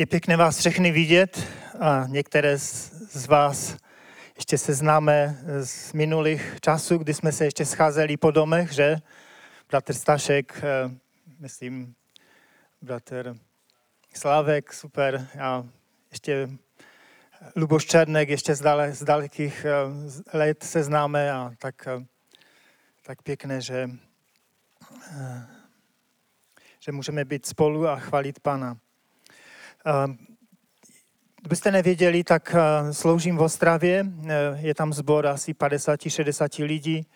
Je pěkné vás všechny vidět a některé z, vás ještě se známe z minulých časů, kdy jsme se ještě scházeli po domech, že? Bratr Stašek, eh, myslím, bratr Slávek, super, a ještě Luboš Černek, ještě z, dale, z dalekých eh, let se známe a tak, eh, tak pěkné, že, že můžeme být spolu a chvalit Pana. Kdybyste nevěděli, tak sloužím v Ostravě. Je tam zbor asi 50-60 lidí.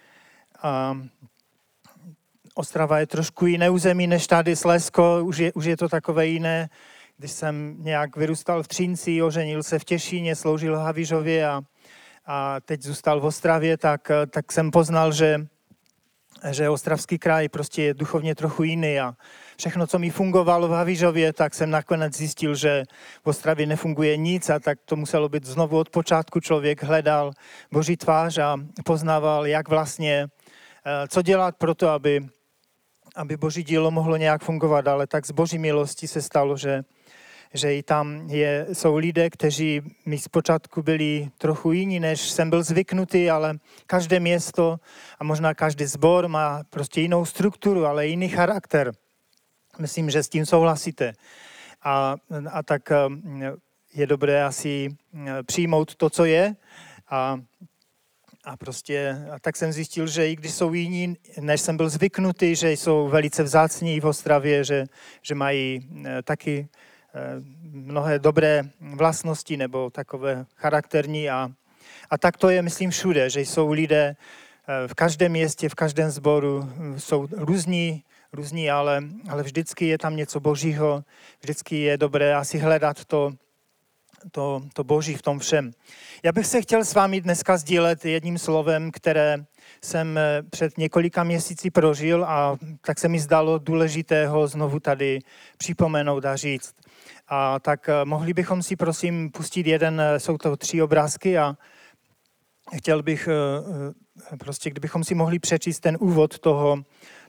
Ostrava je trošku jiné území než tady Slesko, už je, už je to takové jiné. Když jsem nějak vyrůstal v Třínci, oženil se v Těšíně, sloužil v a, a teď zůstal v Ostravě, tak, tak jsem poznal, že, že Ostravský kraj prostě je duchovně trochu jiný a všechno, co mi fungovalo v Havířově, tak jsem nakonec zjistil, že v Ostravě nefunguje nic a tak to muselo být znovu od počátku. Člověk hledal Boží tvář a poznával, jak vlastně, eh, co dělat pro to, aby, aby Boží dílo mohlo nějak fungovat, ale tak z Boží milosti se stalo, že, že i tam je, jsou lidé, kteří mi zpočátku byli trochu jiní, než jsem byl zvyknutý, ale každé město a možná každý sbor má prostě jinou strukturu, ale jiný charakter. Myslím, že s tím souhlasíte. A, a tak eh, je dobré asi eh, přijmout to, co je. A, a prostě a tak jsem zjistil, že i když jsou jiní, než jsem byl zvyknutý, že jsou velice vzácní v Ostravě, že, že mají eh, taky mnohé dobré vlastnosti nebo takové charakterní a, a tak to je, myslím, všude, že jsou lidé v každém městě, v každém sboru, jsou různí různí, ale, ale vždycky je tam něco božího, vždycky je dobré asi hledat to, to, to boží v tom všem. Já bych se chtěl s vámi dneska sdílet jedním slovem, které jsem eh, před několika měsíci prožil a tak se mi zdalo důležitého znovu tady připomenout a říct. A tak eh, mohli bychom si prosím pustit jeden, eh, jsou to tři obrázky a chtěl bych prostě, kdybychom si mohli přečíst ten úvod toho,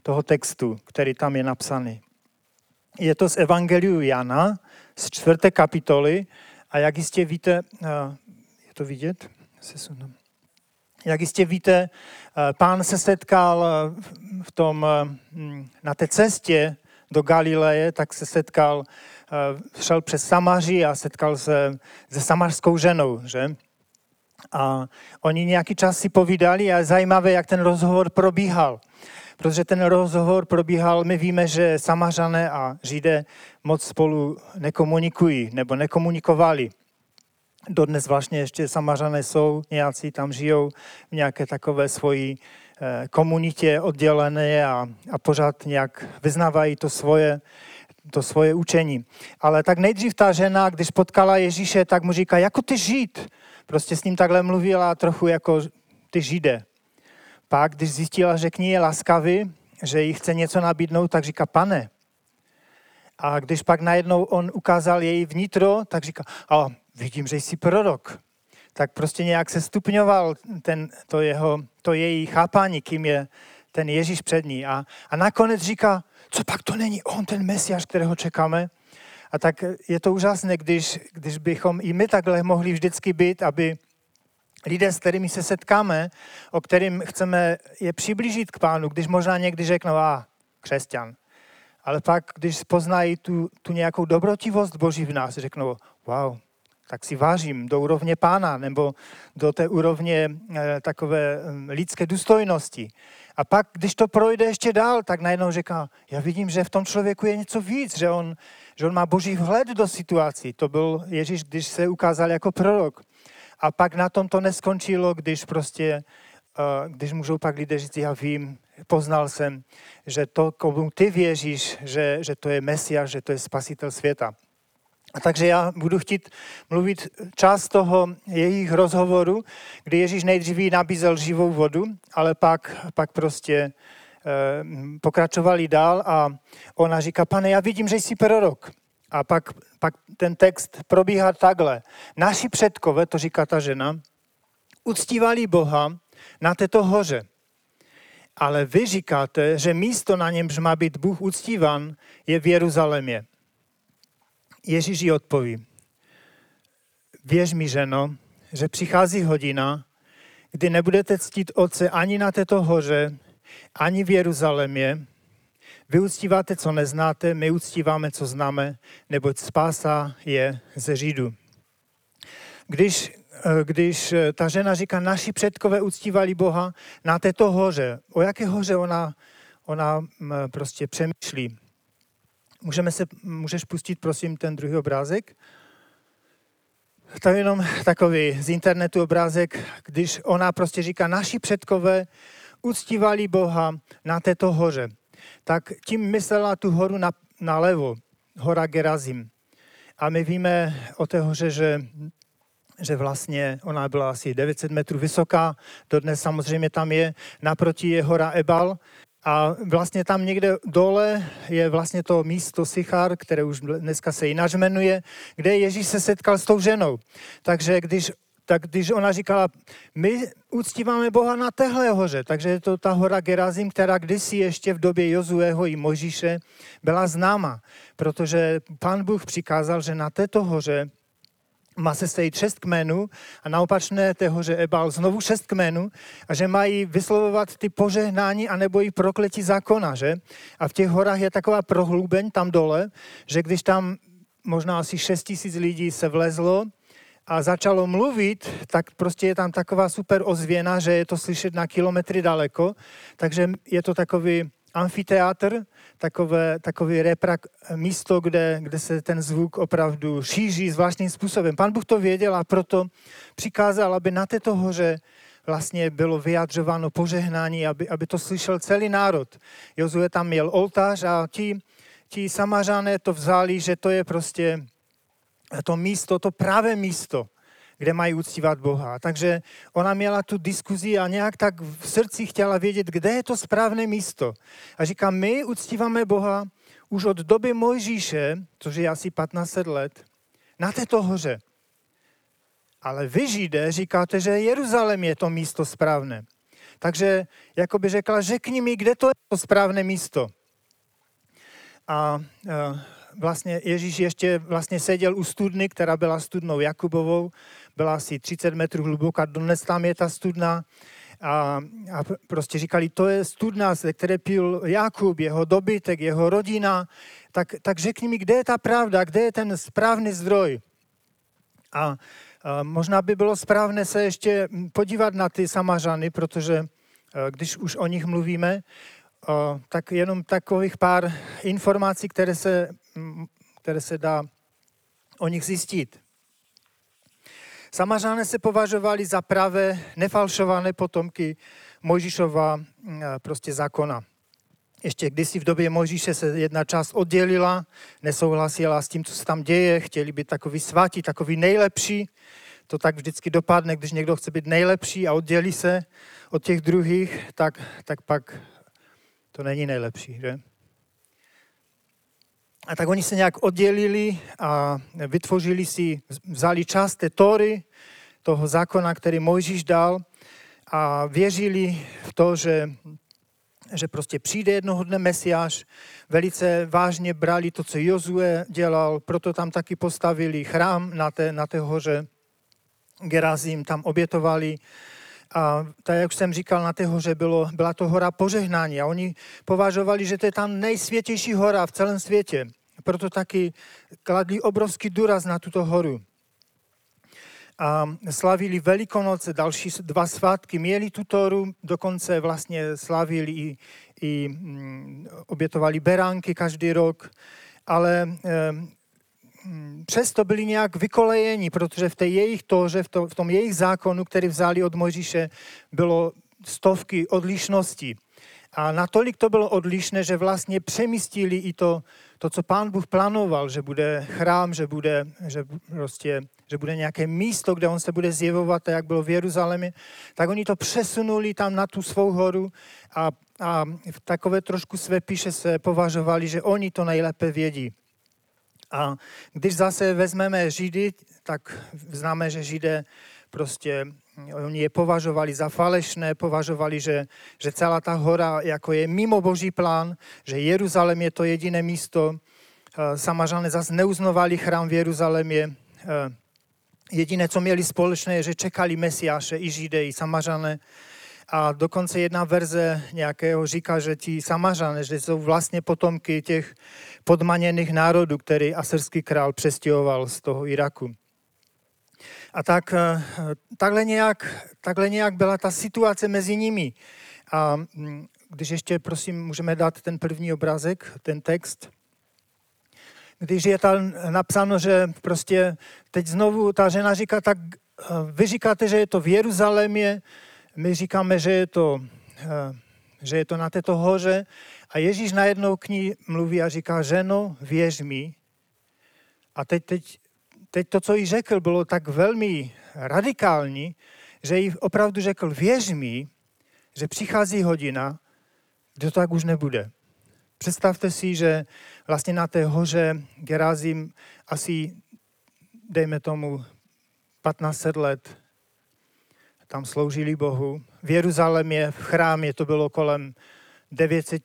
toho textu, který tam je napsaný. Je to z Evangeliu Jana, z čtvrté kapitoly a jak jistě víte, je to vidět? Jak jistě víte, pán se setkal v tom, na té cestě do Galileje, tak se setkal, šel přes Samaří a setkal se se samařskou ženou, že? A oni nějaký čas si povídali a je zajímavé, jak ten rozhovor probíhal protože ten rozhovor probíhal, my víme, že samařané a židé moc spolu nekomunikují nebo nekomunikovali. Dodnes vlastně ještě samařané jsou, nějací tam žijou v nějaké takové svoji eh, komunitě oddělené a, a pořád nějak vyznávají to svoje, to svoje učení. Ale tak nejdřív ta žena, když potkala Ježíše, tak mu říká, jako ty žít. Prostě s ním takhle mluvila trochu jako ty židé. Pak, když zjistila, že k ní je laskavý, že jí chce něco nabídnout, tak říká, pane. A když pak najednou on ukázal její vnitro, tak říká, a vidím, že jsi prorok. Tak prostě nějak se stupňoval ten, to, jeho, to její chápání, kým je ten Ježíš před ní. A, a nakonec říká, co pak to není on, ten Mesiáš, kterého čekáme. A tak je to úžasné, když, když bychom i my takhle mohli vždycky být, aby lidé, s kterými se setkáme, o kterým chceme je přiblížit k pánu, když možná někdy řeknou, a křesťan. Ale pak, když poznají tu, tu nějakou dobrotivost Boží v nás, řeknou, wow, tak si vážím do úrovně pána nebo do té úrovně e, takové e, lidské důstojnosti. A pak, když to projde ještě dál, tak najednou říká, já vidím, že v tom člověku je něco víc, že on, že on má boží vhled do situací. To byl Ježíš, když se ukázal jako prorok. A pak na tom to neskončilo, když prostě, uh, když můžou pak lidé říct, já vím, poznal jsem, že to, komu ty věříš, že, že to je Mesiáš, že to je spasitel světa. A takže já budu chtít mluvit část toho jejich rozhovoru, kdy Ježíš nejdřív nabízel živou vodu, ale pak, pak prostě eh, pokračovali dál a ona říká, pane, já vidím, že jsi prorok. A pak, pak ten text probíhá takhle. Naši předkové, to říká ta žena, uctívali Boha na této hoře. Ale vy říkáte, že místo na němž má být Bůh uctívan je v Jeruzalémě. Ježíš jí odpoví, věř mi, ženo, že přichází hodina, kdy nebudete ctít Otce ani na této hoře, ani v Jeruzalémě. Vy uctíváte, co neznáte, my uctíváme, co známe, neboť spása je ze Židu. Když, eh, když eh, ta žena říká, naši předkové uctívali Boha na této hoře, o jaké hoře ona, ona mm, prostě přemýšlí. Můžeme se, můžeš pustit, prosím, ten druhý obrázek? To je jenom takový z internetu obrázek, když ona prostě říká, naši předkové uctívali Boha na této hoře. Tak tím myslela tu horu na, na levo, hora Gerazim. A my víme o té hoře, že, že vlastně ona byla asi 900 metrů vysoká, dodnes samozřejmě tam je, naproti je hora Ebal, a vlastně tam někde dole je vlastně to místo Sichar, které už dneska se jinak jmenuje, kde Ježíš se setkal s tou ženou. Takže když tak když ona říkala, my uctíváme Boha na téhle hoře, takže je to ta hora Gerazim, která kdysi ještě v době Jozueho i Možíše byla známa, protože pan Bůh přikázal, že na této hoře má se sejít šest kmenů a na opačné té hoře Ebal znovu šest kmenů a že mají vyslovovat ty požehnání anebo i prokletí zákona, že? A v těch horách je taková prohlubeň tam dole, že když tam možná asi šest tisíc lidí se vlezlo a začalo mluvit, tak prostě je tam taková super ozvěna, že je to slyšet na kilometry daleko, takže je to takový amfiteátr, takové, takový reprak, místo, kde, kde se ten zvuk opravdu šíří zvláštním způsobem. Pan Bůh to věděl a proto přikázal, aby na této hoře vlastně bylo vyjadřováno požehnání, aby, aby to slyšel celý národ. Jozue tam měl oltář a ti, ti samařané to vzali, že to je prostě to místo, to pravé místo, kde mají uctívat Boha. Takže ona měla tu diskuzi a nějak tak v srdci chtěla vědět, kde je to správné místo. A říká, my uctíváme Boha už od doby Mojžíše, což je asi 15 let, na této hoře. Ale vy, Židé, říkáte, že Jeruzalém je to místo správné. Takže, jako by řekla, řekni mi, kde to je to správné místo. A, a vlastně Ježíš ještě vlastně seděl u studny, která byla studnou Jakubovou, byla asi 30 metrů hluboká, dnes tam je ta studna a, a prostě říkali, to je studna, ze které pil Jakub, jeho dobytek, jeho rodina, tak, tak řekni mi, kde je ta pravda, kde je ten správný zdroj. A, a možná by bylo správné se ještě podívat na ty samařany, protože když už o nich mluvíme, tak jenom takových pár informací, které se, které se dá o nich zjistit. Samařané se považovali za pravé, nefalšované potomky Mojžíšova prostě zákona. Ještě kdysi v době Mojžíše se jedna část oddělila, nesouhlasila s tím, co se tam děje, chtěli být takový svatí, takový nejlepší. To tak vždycky dopadne, když někdo chce být nejlepší a oddělí se od těch druhých, tak, tak pak to není nejlepší, že? A tak oni se nějak oddělili a vytvořili si, vzali část té Tory, toho zákona, který Mojžíš dal a věřili v to, že, že prostě přijde jednoho dne Mesiáš. Velice vážně brali to, co Jozue dělal, proto tam taky postavili chrám na té, na té hoře Gerazim, tam obětovali a tak, jak jsem říkal, na té hoře bylo, byla to hora požehnání a oni považovali, že to je tam nejsvětější hora v celém světě. Proto taky kladli obrovský důraz na tuto horu. A slavili Velikonoce, další dva svátky, měli tuto horu, dokonce vlastně slavili i, i mm, obětovali beránky každý rok, ale přesto byli nějak vykolejeni, protože v té jejich toře, v, to, v tom jejich zákonu, který vzali od Mojžíše, bylo stovky odlišností. A natolik to bylo odlišné, že vlastně přemístili i to, to, co pán Bůh plánoval, že bude chrám, že bude, že prostě, že bude nějaké místo, kde on se bude zjevovat, jak bylo v Jeruzalémě, tak oni to přesunuli tam na tu svou horu a, a v takové trošku své píše se považovali, že oni to nejlépe vědí. A když zase vezmeme Židy, tak známe, že Židé prostě oni je považovali za falešné, považovali, že, že celá ta hora jako je mimo boží plán, že Jeruzalém je to jediné místo Samařané zase neuznovali chrám v Jeruzalémě. Jediné, co měli společné, je, že čekali Mesiáše i Židé, i Samařané. A dokonce jedna verze nějakého říká, že ti Samařané, že jsou vlastně potomky těch podmaněných národů, který asyrský král přestěhoval z toho Iraku. A tak, eh, takhle, nějak, takhle nějak byla ta situace mezi nimi. A mm, když ještě, prosím, můžeme dát ten první obrázek, ten text. Když je tam napsáno, že prostě teď znovu ta žena říká, tak eh, vy říkáte, že je to v Jeruzalémě, my říkáme, že je to, eh, že je to na této hoře a Ježíš najednou k ní mluví a říká, ženo, věř mi. A teď, teď, teď to, co jí řekl, bylo tak velmi radikální, že jí opravdu řekl, věř mi, že přichází hodina, kdy to tak už nebude. Představte si, že vlastně na té hoře Gerazim asi, dejme tomu, 15 let tam sloužili Bohu. V Jeruzalémě, v chrámě to bylo kolem 900,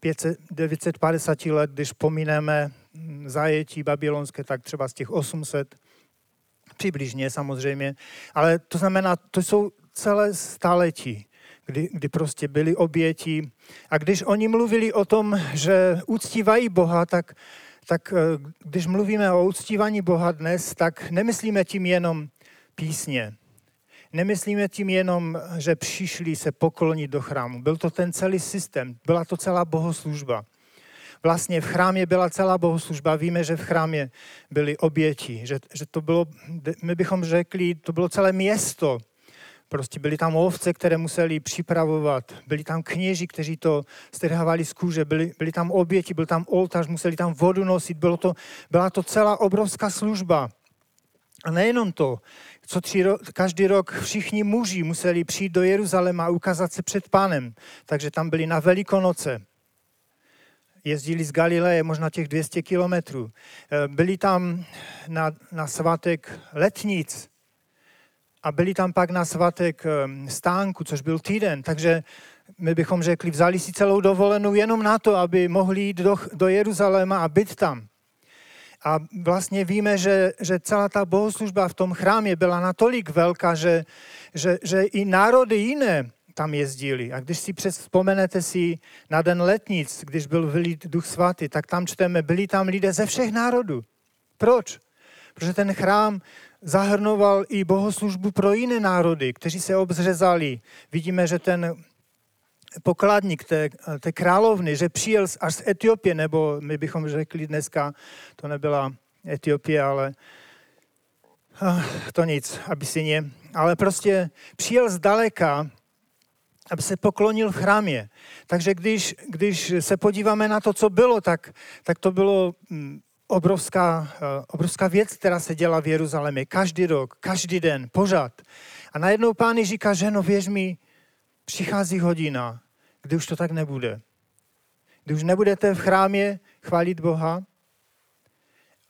500, 950 let, když pomineme zajetí babylonské, tak třeba z těch 800, přibližně samozřejmě. Ale to znamená, to jsou celé staletí, kdy, kdy prostě byly oběti. A když oni mluvili o tom, že uctívají Boha, tak, tak eh, když mluvíme o uctívání Boha dnes, tak nemyslíme tím jenom písně. Nemyslíme tím jenom, že přišli se poklonit do chrámu. Byl to ten celý systém, byla to celá bohoslužba. Vlastně v chrámě byla celá bohoslužba. Víme, že v chrámě byly oběti, že, že to bylo, my bychom řekli, to bylo celé město. Prostě byly tam ovce, které museli připravovat, byli tam kněži, kteří to strhávali z kůže, byli, byli tam oběti, byl tam oltář, museli tam vodu nosit, bylo to, byla to celá obrovská služba. A nejenom to, co tři ro- každý rok všichni muži museli přijít do Jeruzaléma a ukázat se před pánem. Takže tam byli na Velikonoce. Jezdili z Galileje možná těch 200 kilometrů. Eh, byli tam na, na svatek letnic a byli tam pak na svatek eh, stánku, což byl týden. Takže my bychom řekli, vzali si celou dovolenou jenom na to, aby mohli jít do, do Jeruzaléma a být tam. A vlastně víme, že, že celá ta bohoslužba v tom chrámě byla natolik velká, že, že, že i národy jiné tam jezdili. A když si vzpomenete si na den letnic, když byl vylít Duch Svatý, tak tam čteme, byli tam lidé ze všech národů. Proč? Protože ten chrám zahrnoval i bohoslužbu pro jiné národy, kteří se obzřezali. Vidíme, že ten pokladník té, té královny, že přijel až z Etiopie, nebo my bychom řekli dneska, to nebyla Etiopie, ale ah, to nic, aby si ně, ale prostě přijel zdaleka, aby se poklonil v chrámě. Takže když, když se podíváme na to, co bylo, tak, tak to bylo mm, obrovská, eh, obrovská věc, která se děla v Jeruzalémě. Každý rok, každý den, pořád. A najednou pán říká, že no věř mi, přichází hodina, kdy už to tak nebude. Kdy už nebudete v chrámě chválit Boha,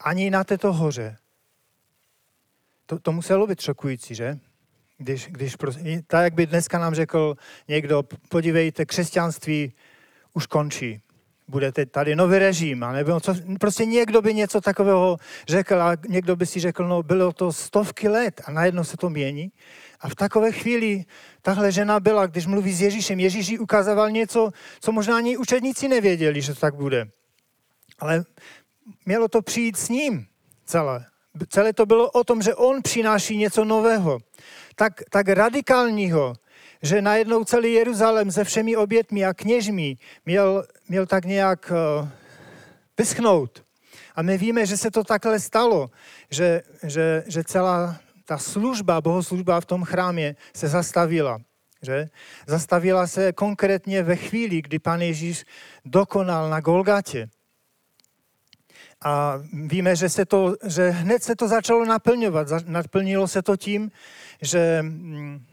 ani na této hoře. To, to muselo být šokující, že? Když, když prostě, tak, jak by dneska nám řekl někdo, podívejte, křesťanství už končí. Budete tady nový režim, a nebo co, prostě někdo by něco takového řekl a někdo by si řekl, no bylo to stovky let a najednou se to mění. A v takové chvíli tahle žena byla, když mluví s Ježíšem, Ježíš jí ukazoval něco, co možná ani učedníci nevěděli, že to tak bude. Ale mělo to přijít s ním celé. Celé to bylo o tom, že on přináší něco nového. Tak, tak radikálního, že najednou celý Jeruzalém se všemi obětmi a kněžmi měl, měl tak nějak uh, vyschnout. A my víme, že se to takhle stalo, že, že, že celá ta služba, bohoslužba v tom chrámě se zastavila. Že? Zastavila se konkrétně ve chvíli, kdy pan Ježíš dokonal na Golgatě. A víme, že, se to, že hned se to začalo naplňovat. Naplnilo se to tím, že, mm,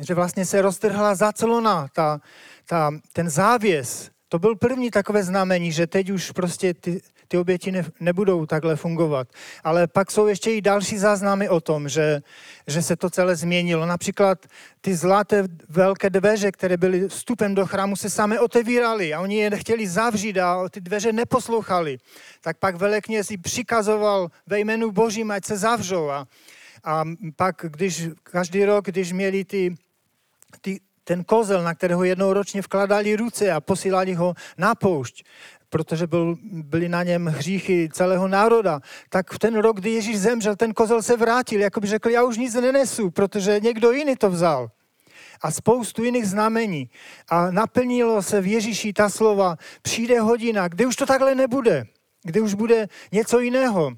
že vlastně se roztrhla zacelona, ta, ta, ten závěs. To byl první takové znamení, že teď už prostě ty, ty oběti ne, nebudou takhle fungovat. Ale pak jsou ještě i další záznamy o tom, že, že se to celé změnilo. Například ty zlaté velké dveře, které byly vstupem do chrámu, se same otevíraly a oni je chtěli zavřít a ty dveře neposlouchali. Tak pak velekněz přikazoval ve jménu Božím, ať se zavřou. A, a pak, když každý rok, když měli ty, ty, ten kozel, na kterého jednou ročně vkladali ruce a posílali ho na poušť, protože byl, byly na něm hříchy celého národa, tak v ten rok, kdy Ježíš zemřel, ten kozel se vrátil, jako by řekl, já už nic nenesu, protože někdo jiný to vzal. A spoustu jiných znamení. A naplnilo se v Ježíši ta slova, přijde hodina, kdy už to takhle nebude, kdy už bude něco jiného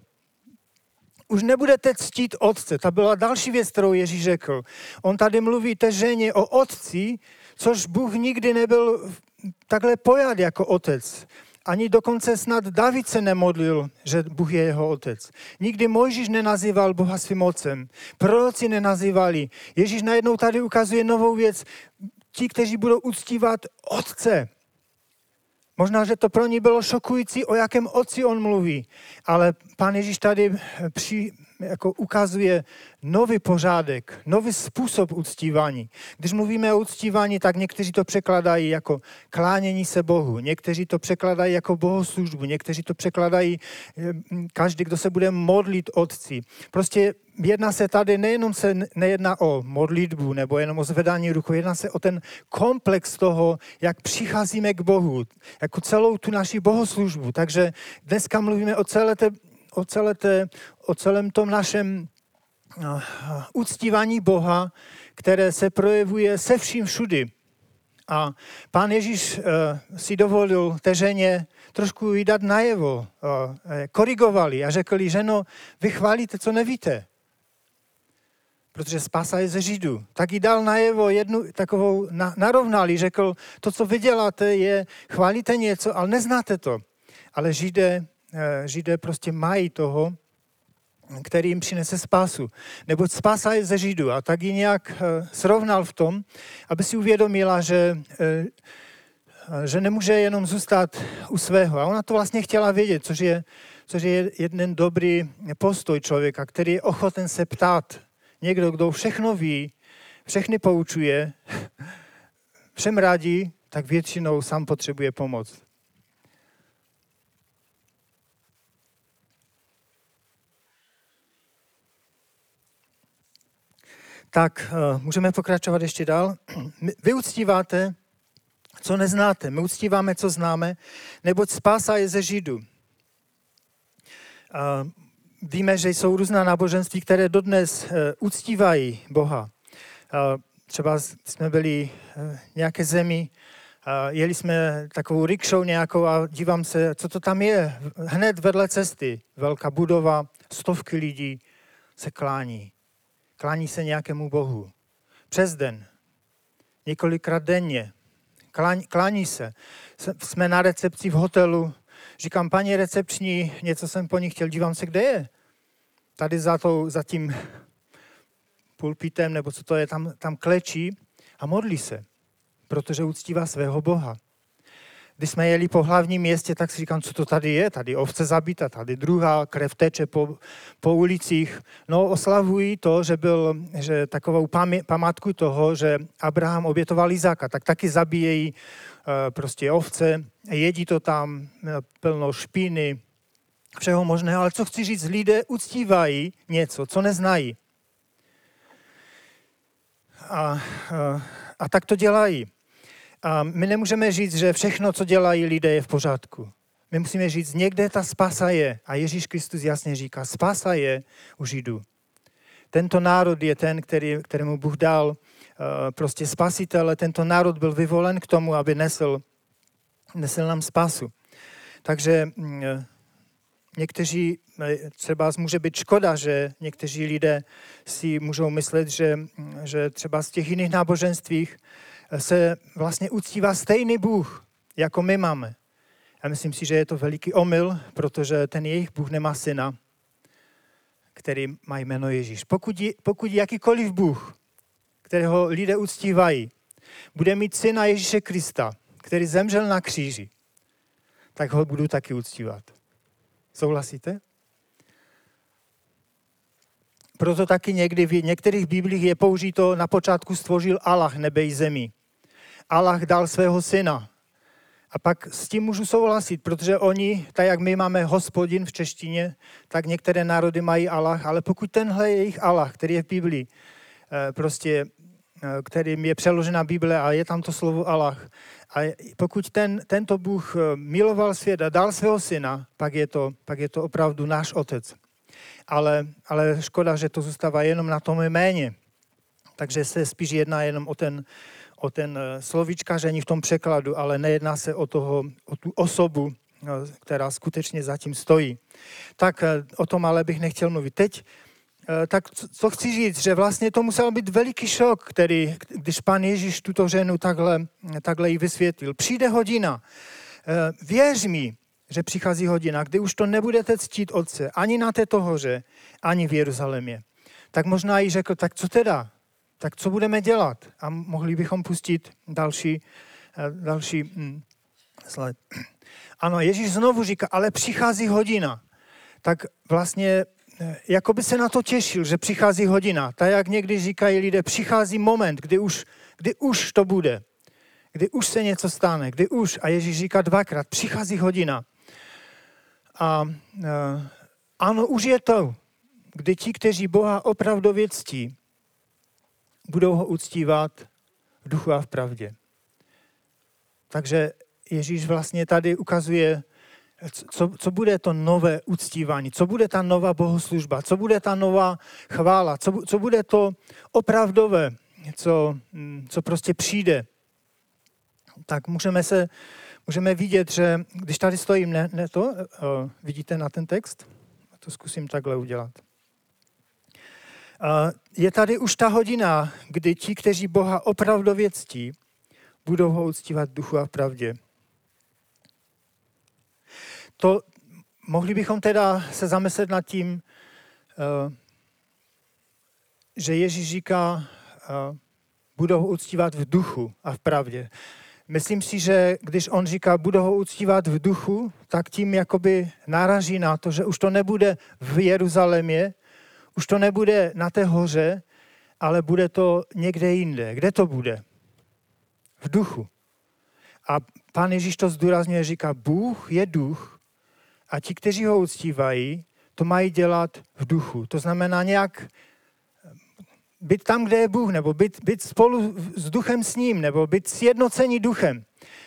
už nebudete ctít otce. Ta byla další věc, kterou Ježíš řekl. On tady mluví té ženě o otci, což Bůh nikdy nebyl takhle pojat jako otec. Ani dokonce snad David se nemodlil, že Bůh je jeho otec. Nikdy Mojžíš nenazýval Boha svým otcem. Proroci nenazývali. Ježíš najednou tady ukazuje novou věc. Ti, kteří budou uctívat otce. Možná, že to pro ní bylo šokující, o jakém otci on mluví, ale pán Ježíš tady při, jako ukazuje nový pořádek, nový způsob uctívání. Když mluvíme o uctívání, tak někteří to překladají jako klánění se Bohu, někteří to překladají jako bohoslužbu, někteří to překladají eh, každý, kdo se bude modlit otci. Prostě jedná se tady nejenom se nejedná o modlitbu nebo jenom o zvedání ruku, jedná se o ten komplex toho, jak přicházíme k Bohu, jako celou tu naši bohoslužbu. Takže dneska mluvíme o celé té o, celé té, o celém tom našem uh, uctívání Boha, které se projevuje se vším všudy. A pán Ježíš uh, si dovolil té ženě trošku jí dát najevo, uh, korigovali a řekli, ženo, vy chválíte, co nevíte. Protože spása je ze Židů. Tak jí dal najevo jednu takovou, na, narovnali, řekl, to, co vy děláte, je, chválíte něco, ale neznáte to. Ale Židé Eh, Židé prostě mají toho, který jim přinese spásu. Neboť spása je ze Židů. A tak ji nějak eh, srovnal v tom, aby si uvědomila, že, eh, že nemůže jenom zůstat u svého. A ona to vlastně chtěla vědět, což je, což je jeden dobrý postoj člověka, který je ochoten se ptát. Někdo, kdo všechno ví, všechny poučuje, všem radí, tak většinou sám potřebuje pomoc. Tak uh, můžeme pokračovat ještě dál. Vy uctíváte, co neznáte. My uctíváme, co známe, neboť spása je ze Židů. Víme, že jsou různá náboženství, které dodnes uh, uctívají Boha. Třeba jsme byli v nějaké zemi, jeli jsme takovou rickshow nějakou a dívám se, co to tam je. Hned vedle cesty, velká budova, stovky lidí se klání klání se nějakému bohu. Přes den, několikrát denně, klání, klání se. Jsme na recepci v hotelu, říkám, paní recepční, něco jsem po ní chtěl, dívám se, kde je. Tady za, tou, za tím pulpitem, nebo co to je, tam, tam klečí a modlí se, protože uctívá svého Boha. Když jsme jeli po hlavním městě, tak si říkám, co to tady je? Tady ovce zabita, tady druhá, krev teče po, po ulicích. No oslavují to, že byl, že takovou památku toho, že Abraham obětoval Izáka, tak taky zabíjejí uh, prostě ovce, jedí to tam uh, plno špíny, všeho možného, ale co chci říct, lidé uctívají něco, co neznají. A, uh, a tak to dělají. A my nemůžeme říct, že všechno, co dělají lidé, je v pořádku. My musíme říct, někde ta spasa je. A Ježíš Kristus jasně říká, spasa je u Židů. Tento národ je ten, který, kterému Bůh dal uh, prostě spasitele. Tento národ byl vyvolen k tomu, aby nesl, nesl nám spasu. Takže uh, někteří, eh, třeba může být škoda, že někteří lidé si můžou myslet, že, že třeba z těch jiných náboženstvích se vlastně uctívá stejný Bůh, jako my máme. Já myslím si, že je to veliký omyl, protože ten jejich Bůh nemá syna, který má jméno Ježíš. Pokud, pokud jakýkoliv Bůh, kterého lidé uctívají, bude mít syna Ježíše Krista, který zemřel na kříži, tak ho budu taky uctívat. Souhlasíte? Proto taky někdy v některých biblích je použito, na počátku stvořil Allah nebe i zemi. Allah dal svého syna. A pak s tím můžu souhlasit, protože oni, tak jak my máme hospodin v češtině, tak některé národy mají Allah, ale pokud tenhle je jejich Allah, který je v Biblii, eh, prostě, eh, kterým je přeložena Bible a je tam to slovo Allah, a pokud ten, tento Bůh eh, miloval svět a dal svého syna, pak je to, pak je to opravdu náš otec. Ale, ale škoda, že to zůstává jenom na tom jméně. Takže se spíš jedná jenom o ten, o ten eh, slovíčkaření v tom překladu, ale nejedná se o, toho, o tu osobu, eh, která skutečně zatím stojí. Tak o tom ale bych nechtěl mluvit. Teď tak co chci říct, že vlastně to musel být veliký šok, který, když pan Ježíš tuto ženu takhle, takhle jí vysvětlil. Přijde hodina, věř mi, že přichází hodina, kdy už to nebudete ctít Otce, ani na této hoře, ani v Jeruzalémě. Tak možná jí řekl, tak co teda? Tak co budeme dělat? A mohli bychom pustit další, další hm. Ano, Ježíš znovu říká, ale přichází hodina. Tak vlastně Eh, jako by se na to těšil, že přichází hodina. Tak jak někdy říkají lidé, přichází moment, kdy už, kdy už to bude. Kdy už se něco stane, kdy už. A Ježíš říká dvakrát, přichází hodina. A uh, ano, už je to, kdy ti, kteří Boha opravdu ctí, budou ho uctívat v duchu a v pravdě. Takže Ježíš vlastně tady ukazuje co, co bude to nové uctívání, co bude ta nová bohoslužba, co bude ta nová chvála, co, co bude to opravdové, co, co prostě přijde. Tak můžeme se, můžeme vidět, že když tady stojím, ne, ne to, uh, vidíte na ten text? To zkusím takhle udělat. Je tady už ta hodina, kdy ti, kteří Boha opravdově ctí, budou ho uctívat duchu a v pravdě to mohli bychom teda se zamyslet nad tím, eh, že Ježíš říká, eh, budou ho uctívat v duchu a v pravdě. Myslím si, že když on říká, budou ho uctívat v duchu, tak tím jakoby náraží na to, že už to nebude v Jeruzalémě, už to nebude na té hoře, ale bude to někde jinde. Kde to bude? V duchu. A pán Ježíš to zdůrazňuje, říká, Bůh je duch a ti, kteří ho uctívají, to mají dělat v duchu. To znamená nějak být tam, kde je Bůh, nebo být, být spolu s duchem s ním, nebo být sjednocení duchem.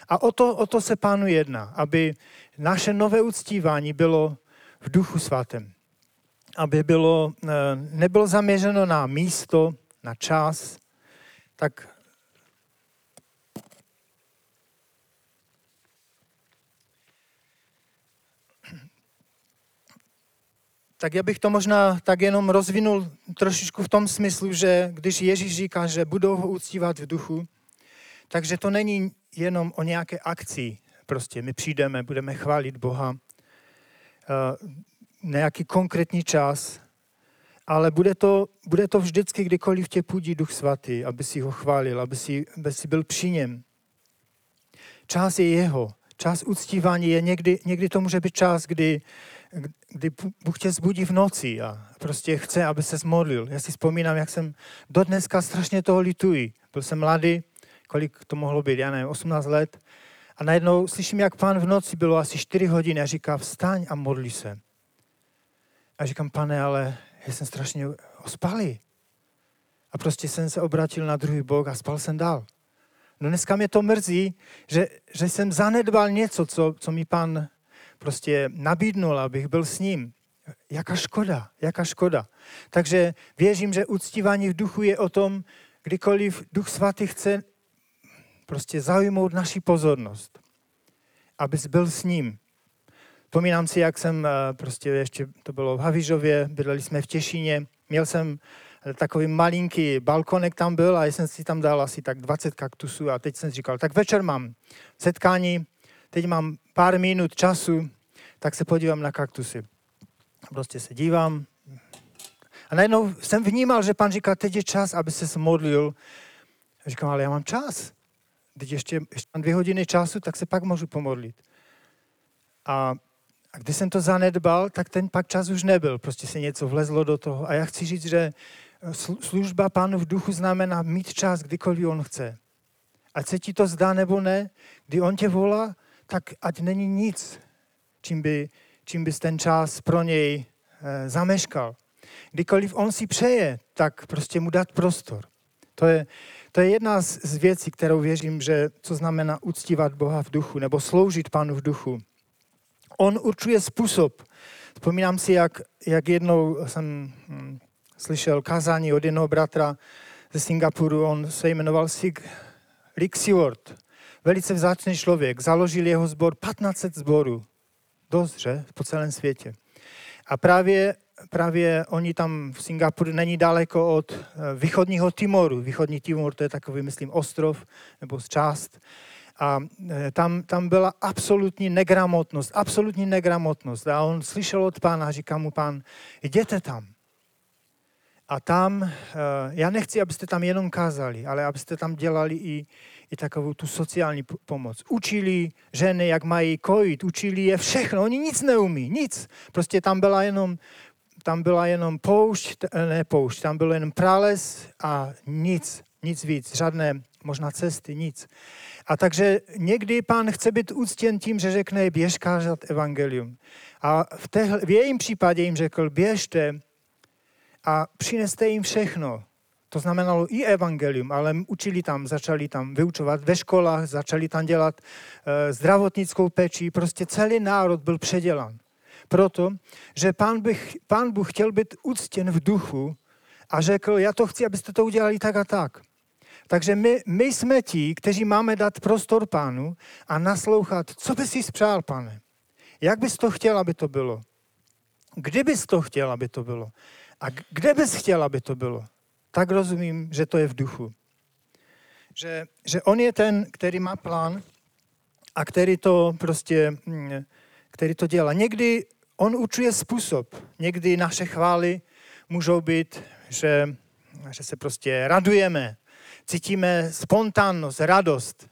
A o to, o to se pánu jedná, aby naše nové uctívání bylo v duchu svatém. Aby bylo, eh, nebylo zaměřeno na místo, na čas, tak tak já bych to možná tak jenom rozvinul trošičku v tom smyslu, že když Ježíš říká, že budou ho uctívat v duchu, takže to není jenom o nějaké akci. Prostě my přijdeme, budeme chválit Boha uh, nějaký konkrétní čas, ale bude to, bude to vždycky, kdykoliv tě půjde Duch Svatý, aby si ho chválil, aby si, aby si byl při něm. Čas je jeho. Čas uctívání je někdy, někdy to může být čas, kdy kdy Bůh tě zbudí v noci a prostě chce, aby se modlil. Já si vzpomínám, jak jsem do dneska strašně toho lituji. Byl jsem mladý, kolik to mohlo být, já nevím, 18 let. A najednou slyším, jak pán v noci bylo asi 4 hodiny a říká, vstaň a modli se. A říkám, pane, ale já jsem strašně ospalý. A prostě jsem se obratil na druhý bok a spal jsem dál. No dneska mě to mrzí, že, že jsem zanedbal něco, co, co mi pan prostě nabídnul, abych byl s ním. Jaká škoda, jaká škoda. Takže věřím, že uctívání v duchu je o tom, kdykoliv Duch Svatý chce prostě zaujmout naši pozornost, abys byl s ním. Vzpomínám si, jak jsem eh, prostě ještě, to bylo v Havižově, bydleli jsme v Těšíně, měl jsem eh, takový malinký balkonek tam byl a jsem si tam dal asi tak 20 kaktusů a teď jsem říkal, tak večer mám setkání, teď mám pár minut času, tak se podívám na kaktusy. Prostě se dívám. A najednou jsem vnímal, že pan říká, teď je čas, aby se modlil. A říkám, ale já mám čas. Teď ještě, ještě mám dvě hodiny času, tak se pak můžu pomodlit. A, a když jsem to zanedbal, tak ten pak čas už nebyl. Prostě se něco vlezlo do toho. A já chci říct, že služba pánu v duchu znamená mít čas, kdykoliv on chce. Ať se ti to zdá nebo ne, kdy on tě volá, tak ať není nic, čím, by, čím bys ten čas pro něj e, zameškal. Kdykoliv on si přeje, tak prostě mu dát prostor. To je, to je jedna z, z věcí, kterou věřím, že co znamená uctívat Boha v duchu nebo sloužit Pánu v duchu. On určuje způsob. Vzpomínám si, jak, jak jednou jsem hm, slyšel kázání od jednoho bratra ze Singapuru, on se jmenoval Sig Rick Seward. Velice vzácný člověk. Založil jeho sbor 1500 sborů. Dost, že? Po celém světě. A právě, právě oni tam v Singapuru není daleko od eh, východního Timoru. Východní Timor to je takový, myslím, ostrov nebo část. A eh, tam, tam byla absolutní negramotnost, absolutní negramotnost. A on slyšel od pána, a říká mu pán, jděte tam. A tam, eh, já nechci, abyste tam jenom kázali, ale abyste tam dělali i, i takovou tu sociální pomoc. Učili ženy, jak mají kojit, učili je všechno, oni nic neumí, nic. Prostě tam byla jenom, tam byla jenom poušť, ne poušť, tam byl jenom prales a nic, nic víc, žádné možná cesty, nic. A takže někdy pán chce být úctěn tím, že řekne, běž kázat evangelium. A v, té, v jejím případě jim řekl, běžte a přineste jim všechno. To znamenalo i evangelium, ale učili tam, začali tam vyučovat ve školách, začali tam dělat e, zdravotnickou péči, prostě celý národ byl předělan. Proto, že pán, bych, pán Bůh chtěl být úctěn v duchu a řekl, já to chci, abyste to udělali tak a tak. Takže my, my jsme ti, kteří máme dát prostor pánu a naslouchat, co by si spřál, pane. Jak bys to chtěl, aby to bylo? Kdybys to chtěl, aby to bylo? A kde bys chtěl, aby to bylo? Tak rozumím, že to je v duchu. Že, že on je ten, který má plán a který to prostě, mm, který to dělá. Někdy on učuje způsob. Někdy naše chvály můžou být, že, že se prostě radujeme, cítíme spontánnost, radost.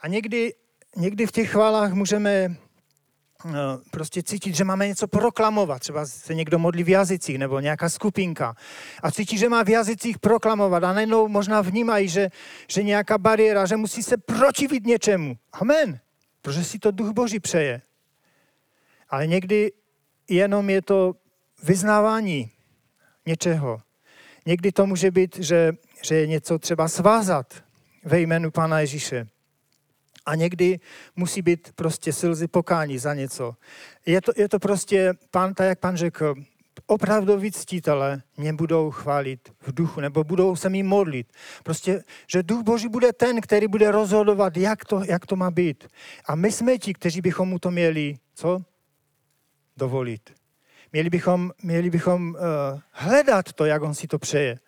A někdy, někdy v těch chválách můžeme Eh, prostě cítit, že máme něco proklamovat. Třeba se někdo modlí v jazycích nebo nějaká skupinka a cítí, že má v jazycích proklamovat a najednou možná vnímají, že, že nějaká bariéra, že musí se protivit něčemu. Amen. Protože si to duch Boží přeje. Ale někdy jenom je to vyznávání něčeho. Někdy to může být, že, že je něco třeba svázat ve jménu Pána Ježíše. A někdy musí být prostě slzy pokání za něco. Je to, je to prostě, pan, tak jak pan řekl, opravdoví ctitele mě budou chválit v duchu, nebo budou se mi modlit. Prostě, že duch Boží bude ten, který bude rozhodovat, jak to, jak to má být. A my jsme ti, kteří bychom mu to měli, co? Dovolit. Měli bychom, měli bychom uh, hledat to, jak on si to přeje.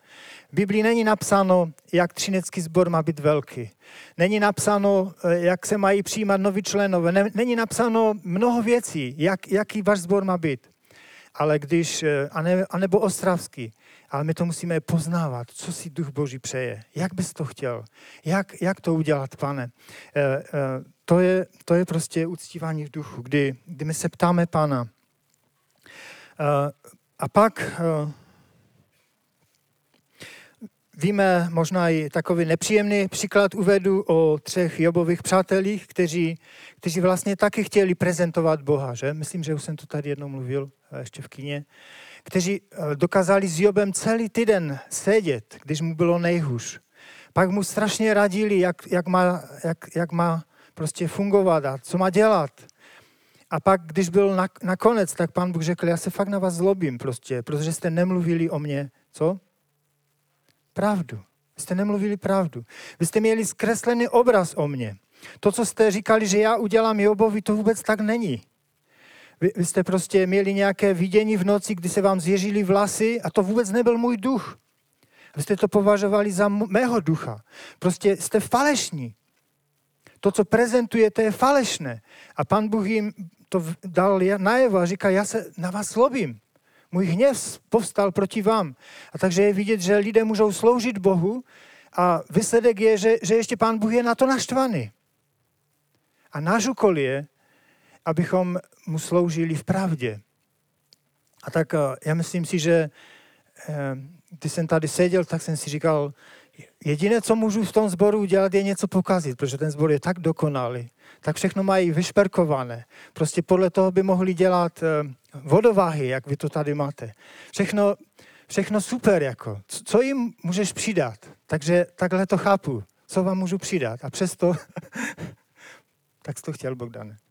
V Biblii není napsáno, jak třinecký sbor má být velký. Není napsáno, eh, jak se mají přijímat noví členové. Není napsáno mnoho věcí, jak, jaký váš sbor má být. Ale když, eh, anebo ostravský, ale my to musíme poznávat, co si duch Boží přeje. Jak bys to chtěl? Jak, jak to udělat, pane? Eh, to je, to je prostě uctívání v duchu, kdy, kdy my se ptáme Pana. A pak Víme možná i takový nepříjemný příklad uvedu o třech Jobových přátelích, kteří, kteří vlastně taky chtěli prezentovat Boha, že? Myslím, že už jsem to tady jednou mluvil, eh, ještě v kině. Kteří eh, dokázali s Jobem celý týden sedět, když mu bylo nejhůř. Pak mu strašně radili, jak, jak, má, jak, jak má prostě fungovat a co má dělat. A pak, když byl na, nakonec, tak pán Bůh řekl, já se fakt na vás zlobím prostě, protože jste nemluvili o mě, co? Pravdu. Vy jste nemluvili pravdu. Vy jste měli zkreslený obraz o mně. To, co jste říkali, že já udělám Jobovi, to vůbec tak není. Vy, vy jste prostě měli nějaké vidění v noci, kdy se vám zježili vlasy a to vůbec nebyl můj duch. Vy jste to považovali za mého ducha. Prostě jste falešní. To, co prezentujete, je falešné. A pan Bůh jim to dal najevo a říká, já se na vás slobím. Můj hněv povstal proti vám. A takže je vidět, že lidé můžou sloužit Bohu a výsledek je, že, že ještě pán Bůh je na to naštvaný. A náš úkol je, abychom mu sloužili v pravdě. A tak já myslím si, že když jsem tady seděl, tak jsem si říkal, jediné, co můžu v tom sboru udělat, je něco pokazit, protože ten sbor je tak dokonalý, tak všechno mají vyšperkované. Prostě podle toho by mohli dělat vodováhy, jak vy to tady máte. Všechno, všechno super, jako. Co jim můžeš přidat? Takže takhle to chápu. Co vám můžu přidat? A přesto, tak jsi to chtěl, Bogdane.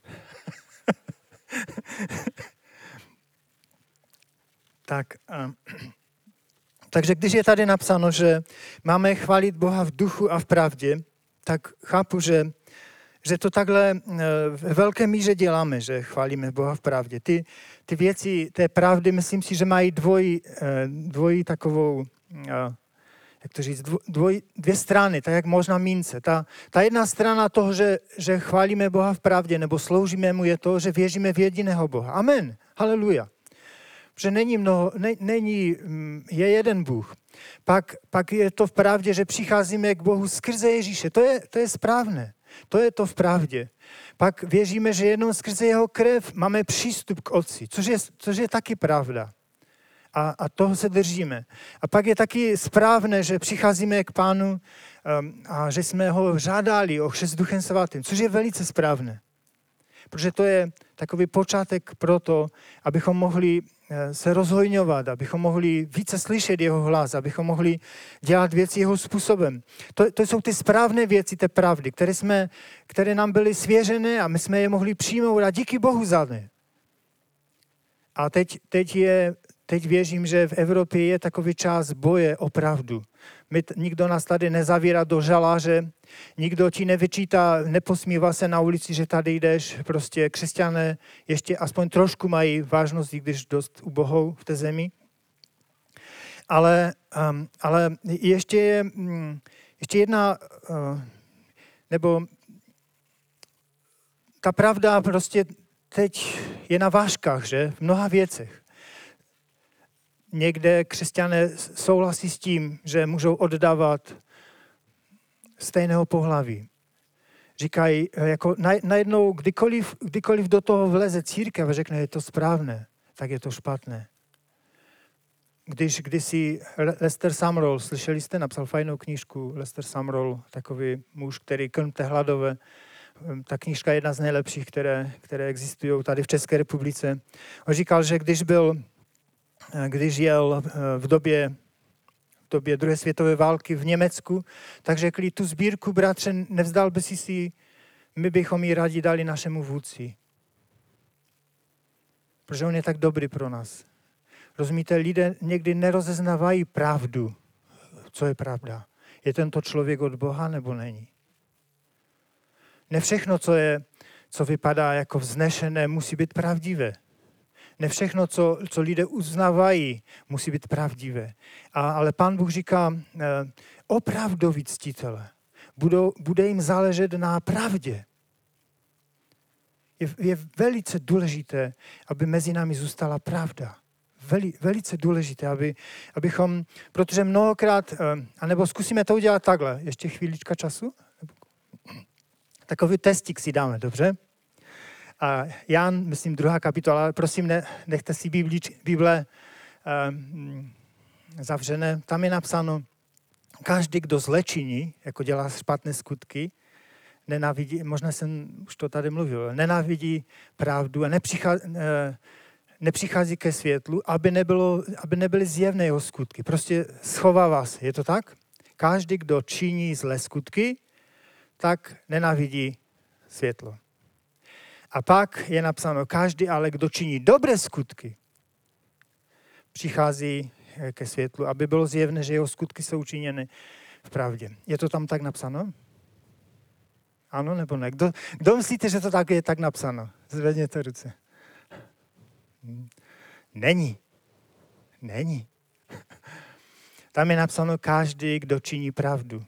tak, um, takže když je tady napsáno, že máme chválit Boha v duchu a v pravdě, tak chápu, že, že to takhle eh, ve velké míře děláme, že chválíme Boha v pravdě. Ty, ty věci té pravdy, myslím si, že mají dvojí, eh, dvojí takovou, eh, jak to říct, dvoj, dvě strany, tak jak možná mince. Ta, ta jedna strana toho, že, že chválíme Boha v pravdě nebo sloužíme mu, je to, že věříme v jediného Boha. Amen. Haleluja že není mnoho, ne, není, mm, je jeden Bůh. Pak, pak je to v pravdě, že přicházíme k Bohu skrze Ježíše. To je, to je správné. To je to v pravdě. Pak věříme, že jenom skrze jeho krev máme přístup k Otci, což je, což je taky pravda. A, a toho se držíme. A pak je taky správné, že přicházíme k Pánu um, a že jsme ho žádali o křes Duchem Svatým, což je velice správné. Protože to je takový počátek pro to, abychom mohli Eh, se rozhojňovat, abychom mohli více slyšet jeho hlas, abychom mohli dělat věci jeho způsobem. To, to jsou ty správné věci té pravdy, které, jsme, které nám byly svěřené a my jsme je mohli přijmout a díky Bohu za ně. A teď, teď, je, teď věřím, že v Evropě je takový čas boje o pravdu. My, nikdo nás tady nezavírá do žaláře, nikdo ti nevyčítá, neposmívá se na ulici, že tady jdeš. Prostě křesťané ještě aspoň trošku mají vážnost, i když dost ubohou v té zemi. Ale, um, ale ještě je um, ještě jedna, uh, nebo ta pravda prostě teď je na vážkách, že? V mnoha věcech někde křesťané souhlasí s tím, že můžou oddávat stejného pohlaví. Říkají, eh, jako najednou, kdykoliv, kdykoliv do toho vleze církev a řekne, je to správné, tak je to špatné. Když kdysi Lester Sumrall, slyšeli jste, napsal fajnou knížku, Lester Sumrall, takový muž, který krmte hladové, ehm, ta knížka je jedna z nejlepších, které, které existují tady v České republice. On říkal, že když byl Eh, když jel eh, v době, v době druhé světové války v Německu, tak řekli, tu sbírku, bratře, nevzdal by si si, my bychom ji rádi dali našemu vůdci. Protože on je tak dobrý pro nás. Rozumíte, lidé někdy nerozeznávají pravdu, co je pravda. Je tento člověk od Boha nebo není? Ne všechno, co, je, co vypadá jako vznešené, musí být pravdivé. Ne všechno, co, co lidé uznávají, musí být pravdivé. A, ale pán Bůh říká, eh, opravdoví ctitele, budou, bude jim záležet na pravdě. Je, je velice důležité, aby mezi námi zůstala pravda. Veli, velice důležité, aby, abychom, protože mnohokrát, eh, anebo zkusíme to udělat takhle, ještě chvílička času, takový testik si dáme, dobře? A Jan, myslím, druhá kapitola, prosím, ne, nechte si Bibli, Bible um, zavřené. Tam je napsáno, každý, kdo zlečiní, jako dělá špatné skutky, nenávidí, možná jsem už to tady mluvil, nenávidí pravdu a nepřichází, eh, nepřichází ke světlu, aby, nebylo, aby nebyly zjevné jeho skutky. Prostě schovává se. Je to tak? Každý, kdo činí zlé skutky, tak nenávidí světlo. A pak je napsáno, každý ale, kdo činí dobré skutky, přichází ke světlu, aby bylo zjevné, že jeho skutky jsou učiněny v pravdě. Je to tam tak napsáno? Ano nebo ne? Kdo, kdo myslíte, že to tak je tak napsáno? Zvedněte ruce. Není. Není. Tam je napsáno každý, kdo činí pravdu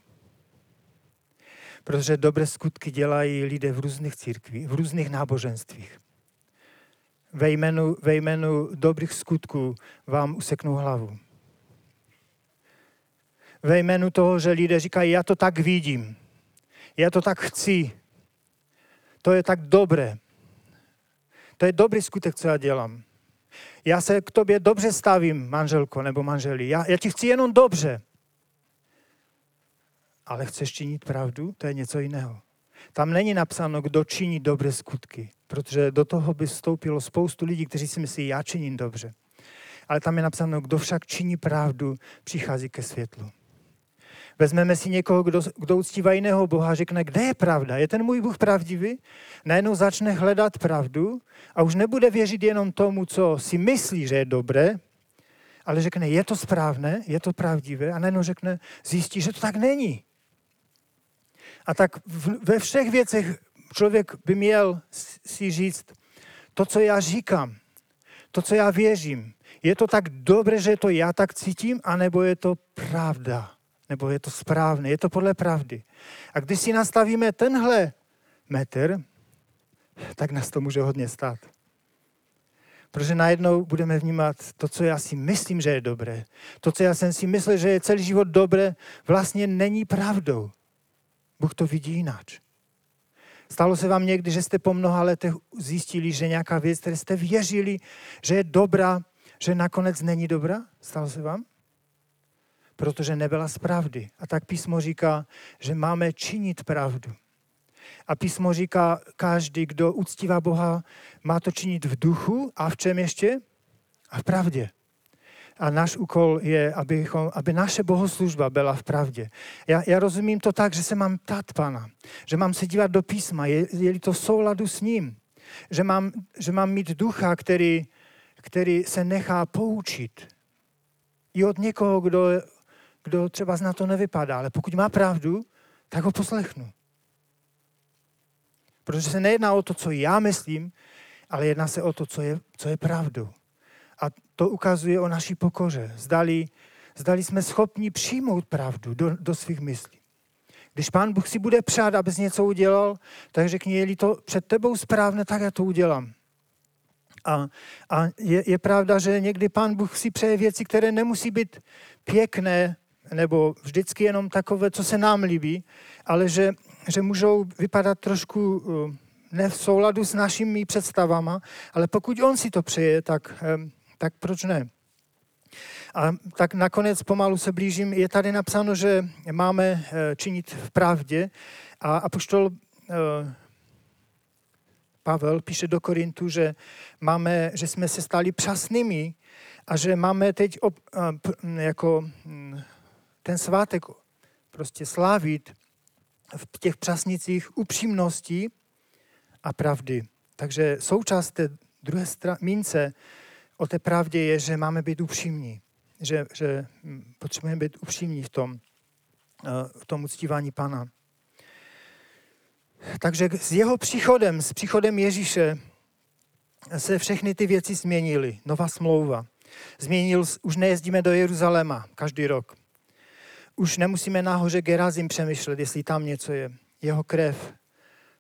protože dobré skutky dělají lidé v různých církvích, v různých náboženstvích. Ve jménu, ve jménu dobrých skutků vám useknou hlavu. Ve jménu toho, že lidé říkají, já to tak vidím, já to tak chci, to je tak dobré. To je dobrý skutek, co já dělám. Já se k tobě dobře stavím, manželko nebo manželi. Já, já ti chci jenom dobře. Ale chceš činit pravdu? To je něco jiného. Tam není napsáno, kdo činí dobré skutky, protože do toho by vstoupilo spoustu lidí, kteří si myslí, já činím dobře. Ale tam je napsáno, kdo však činí pravdu, přichází ke světlu. Vezmeme si někoho, kdo, kdo uctívá jiného Boha řekne, kde je pravda? Je ten můj Bůh pravdivý? Najednou začne hledat pravdu a už nebude věřit jenom tomu, co si myslí, že je dobré, ale řekne, je to správné, je to pravdivé a najednou řekne, zjistí, že to tak není. A tak ve všech věcech člověk by měl si říct, to, co já říkám, to, co já věřím, je to tak dobré, že to já tak cítím, anebo je to pravda, nebo je to správné, je to podle pravdy. A když si nastavíme tenhle metr, tak nás to může hodně stát. Protože najednou budeme vnímat to, co já si myslím, že je dobré. To, co já jsem si myslel, že je celý život dobré, vlastně není pravdou. Bůh to vidí jináč. Stalo se vám někdy, že jste po mnoha letech zjistili, že nějaká věc, které jste věřili, že je dobrá, že nakonec není dobrá? Stalo se vám? Protože nebyla z pravdy. A tak písmo říká, že máme činit pravdu. A písmo říká, každý, kdo uctívá Boha, má to činit v duchu a v čem ještě? A v pravdě. A náš úkol je, abychom, aby naše bohoslužba byla v pravdě. Já, já rozumím to tak, že se mám ptát Pana, že mám se dívat do písma, je, je to souladu s ním, že mám, že mám mít ducha, který, který se nechá poučit. I od někoho, kdo, kdo třeba na to nevypadá, ale pokud má pravdu, tak ho poslechnu. Protože se nejedná o to, co já myslím, ale jedná se o to, co je, co je pravdou. A to ukazuje o naší pokoře. Zdali, zdali jsme schopni přijmout pravdu do, do svých myslí. Když pán Bůh si bude přát, abys něco udělal, tak řekni, je to před tebou správné, tak já to udělám. A, a je, je pravda, že někdy pán Bůh si přeje věci, které nemusí být pěkné, nebo vždycky jenom takové, co se nám líbí, ale že, že můžou vypadat trošku uh, ne v souladu s našimi představama, ale pokud on si to přeje, tak, um, tak proč ne? A tak nakonec pomalu se blížím. Je tady napsáno, že máme eh, činit v pravdě a apoštol eh, Pavel píše do Korintu, že, máme, že jsme se stali přasnými a že máme teď ob, jako hm, ten svátek prostě slávit v těch přasnicích upřímnosti a pravdy. Takže součást té druhé mince o té pravdě je, že máme být upřímní. Že, že hm, potřebujeme být upřímní v tom, eh, v tom uctívání Pana. Takže s jeho příchodem, s příchodem Ježíše se všechny ty věci změnily. Nová smlouva. Změnil, už nejezdíme do Jeruzaléma každý rok. Už nemusíme nahoře Gerazim přemýšlet, jestli tam něco je. Jeho krev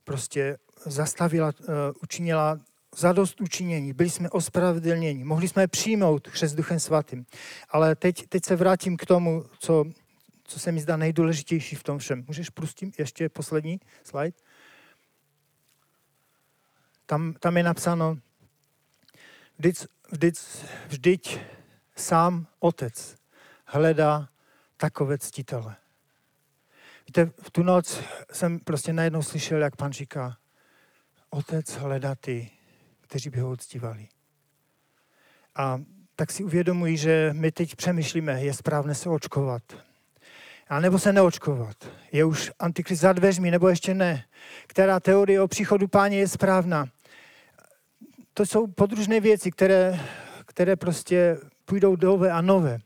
prostě zastavila, uh, učinila zadost učinění. Byli jsme ospravedlněni. Mohli jsme přijmout křes Duchem Svatým. Ale teď, teď se vrátím k tomu, co, co se mi zdá nejdůležitější v tom všem. Můžeš pustit ještě poslední slide? Tam, tam je napsáno, vždyť, vždyť, vždyť sám otec hledá takové ctitele. Víte, v tu noc jsem prostě najednou slyšel, jak pan říká, otec hledá ty, kteří by ho uctívali. A tak si uvědomuji, že my teď přemýšlíme, je správné se očkovat. A nebo se neočkovat. Je už antikrist za dveřmi, nebo ještě ne. Která teorie o příchodu páně je správná to jsou podružné věci, které, které prostě půjdou nové a nové.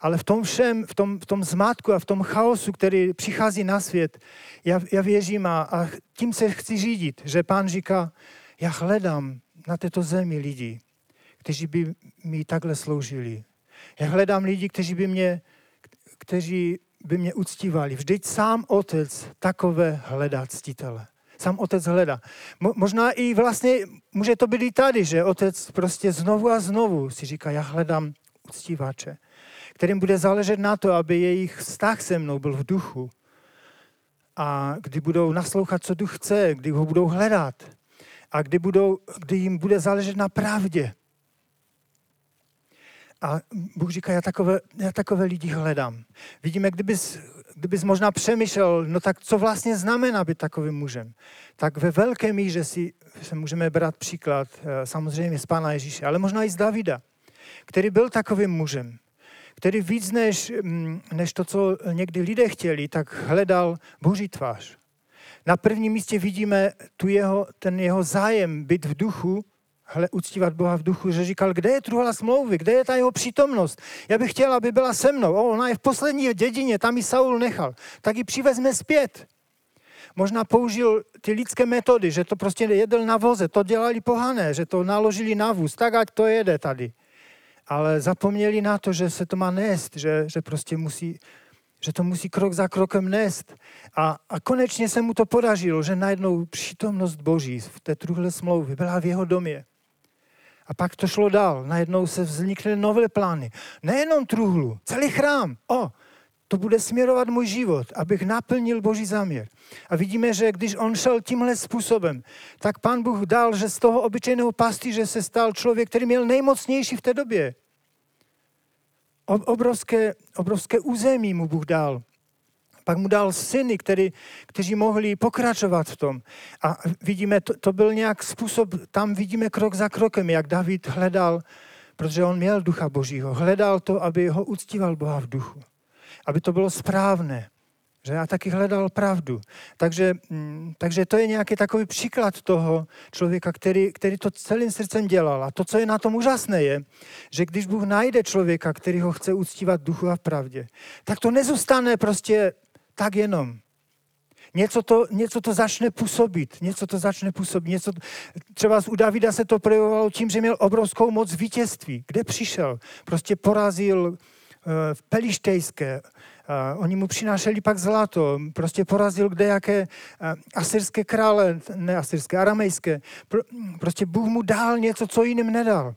Ale v tom všem, v tom, v tom zmátku a v tom chaosu, který přichází na svět, já, já věřím a, a tím se chci řídit, že pán říká, já hledám na této zemi lidi, kteří by mi takhle sloužili. Já hledám lidi, kteří by mě, kteří by mě uctívali. Vždyť sám otec takové hledá ctitele sám otec hledá. Mo, možná i vlastně může to být i tady, že otec prostě znovu a znovu si říká, já hledám uctívače, kterým bude záležet na to, aby jejich vztah se mnou byl v duchu. A kdy budou naslouchat, co duch chce, kdy ho budou hledat. A kdy, budou, kdy jim bude záležet na pravdě. A Bůh říká, já takové, já takové lidi hledám. Vidíme, kdybys, kdybys možná přemýšlel, no tak co vlastně znamená být takovým mužem, tak ve velké míře si se můžeme brát příklad eh, samozřejmě z Pána Ježíše, ale možná i z Davida, který byl takovým mužem, který víc než, mm, než to, co někdy lidé chtěli, tak hledal Boží tvář. Na prvním místě vidíme tu jeho, ten jeho zájem být v duchu, hle, uctívat Boha v duchu, že říkal, kde je truhla smlouvy, kde je ta jeho přítomnost. Já bych chtěl, aby byla se mnou. O, ona je v poslední dědině, tam ji Saul nechal. Tak ji přivezme zpět. Možná použil ty lidské metody, že to prostě jedl na voze, to dělali pohané, že to naložili na vůz, tak ať to jede tady. Ale zapomněli na to, že se to má nést, že, že prostě musí, že to musí krok za krokem nést. A, a konečně se mu to podařilo, že najednou přítomnost Boží v té truhle smlouvy byla v jeho domě. A pak to šlo dál. Najednou se vznikly nové plány. Nejenom truhlu, celý chrám. O, to bude směrovat můj život, abych naplnil Boží záměr. A vidíme, že když on šel tímhle způsobem, tak pan Bůh dal, že z toho obyčejného pastýře se stal člověk, který měl nejmocnější v té době. Obrovské, obrovské území mu Bůh dal. Pak mu dal syny, který, kteří mohli pokračovat v tom. A vidíme, to, to byl nějak způsob, tam vidíme krok za krokem, jak David hledal, protože on měl ducha božího, hledal to, aby ho uctíval Boha v duchu. Aby to bylo správné. Že já taky hledal pravdu. Takže, mm, takže to je nějaký takový příklad toho člověka, který, který to celým srdcem dělal. A to, co je na tom úžasné, je, že když Bůh najde člověka, který ho chce uctívat duchu a v pravdě, tak to nezůstane prostě tak jenom. Něco to, něco to začne působit, něco to začne působit. Něco, třeba u Davida se to projevovalo tím, že měl obrovskou moc vítězství. Kde přišel? Prostě porazil uh, pelištejské, uh, oni mu přinášeli pak zlato, prostě porazil kde jaké uh, asyrské krále, ne asyrské, aramejské. Pro, prostě Bůh mu dal něco, co jiným nedal.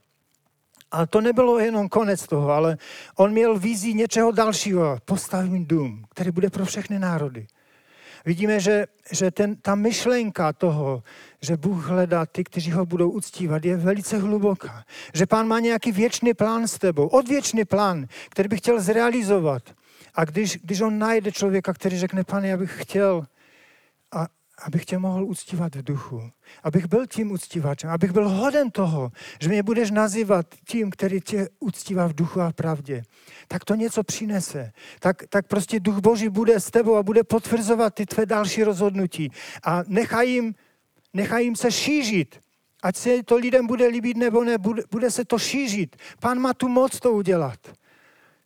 A to nebylo jenom konec toho, ale on měl vizi něčeho dalšího. Postavím dům, který bude pro všechny národy. Vidíme, že, že ten, ta myšlenka toho, že Bůh hledá ty, kteří ho budou uctívat, je velice hluboká. Že pán má nějaký věčný plán s tebou, odvěčný plán, který by chtěl zrealizovat. A když, když on najde člověka, který řekne, pane, já bych chtěl, a, abych tě mohl uctívat v duchu. Abych byl tím uctívačem, abych byl hoden toho, že mě budeš nazývat tím, který tě uctívá v duchu a v pravdě. Tak to něco přinese. Tak, tak prostě duch Boží bude s tebou a bude potvrzovat ty tvé další rozhodnutí. A nechaj jim, nechaj jim se šířit. Ať se to lidem bude líbit nebo ne, bude, bude se to šířit. Pán má tu moc to udělat.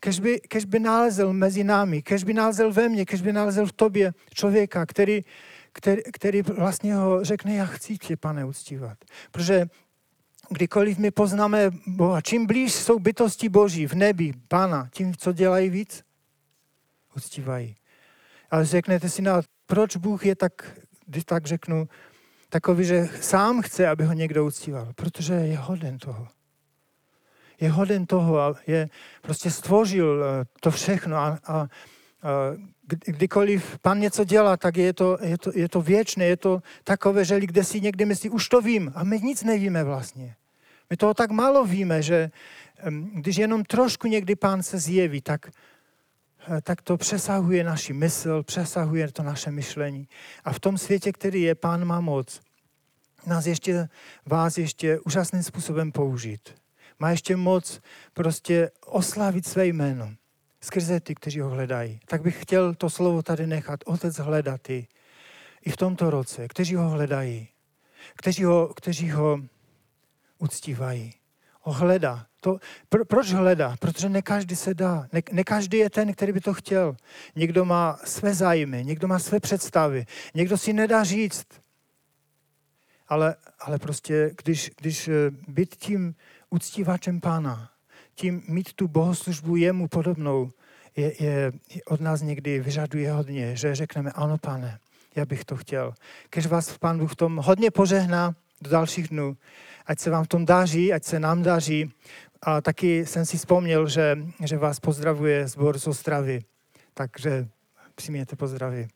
Kež by, kež by nalezl mezi námi, kež by nalezl ve mně, kež by nalezl v tobě člověka, který, který, který vlastně ho řekne, já chci tě, pane, uctívat. Protože kdykoliv my poznáme Boha, čím blíž jsou bytosti Boží v nebi, Pána, tím, co dělají víc, uctívají. Ale řeknete si, no, proč Bůh je tak, když tak řeknu, takový, že sám chce, aby ho někdo uctíval? Protože je hoden toho. Je hoden toho a je, prostě stvořil eh, to všechno a, a, a kdykoliv pan něco dělá, tak je to, je to, je to věčné, je to takové, že kde si někdy myslí, už to vím, a my nic nevíme vlastně. My toho tak málo víme, že když jenom trošku někdy pán se zjeví, tak, eh, tak to přesahuje naši mysl, přesahuje to naše myšlení. A v tom světě, který je, pán má moc nás ještě, vás ještě úžasným způsobem použít. Má ještě moc prostě oslavit své jméno skrze ty, kteří ho hledají. Tak bych chtěl to slovo tady nechat. Otec hledat ty i v tomto roce, kteří ho hledají, kteří ho, kteří ho uctívají. Ho hledá. To, pro, proč hledá? Protože ne každý se dá. Ne, ne každý je ten, který by to chtěl. Někdo má své zájmy, někdo má své představy, někdo si nedá říct. Ale, ale prostě, když, když eh, být tím uctívačem pána, tím mít tu bohoslužbu jemu podobnou, je, je, od nás někdy vyžaduje hodně, že řekneme, ano pane, já bych to chtěl. Kež vás Pán Bůh v tom hodně požehná do dalších dnů. Ať se vám v tom daří, ať se nám daří. A taky jsem si vzpomněl, že, že vás pozdravuje zbor z Ostravy. Takže přijměte pozdravy.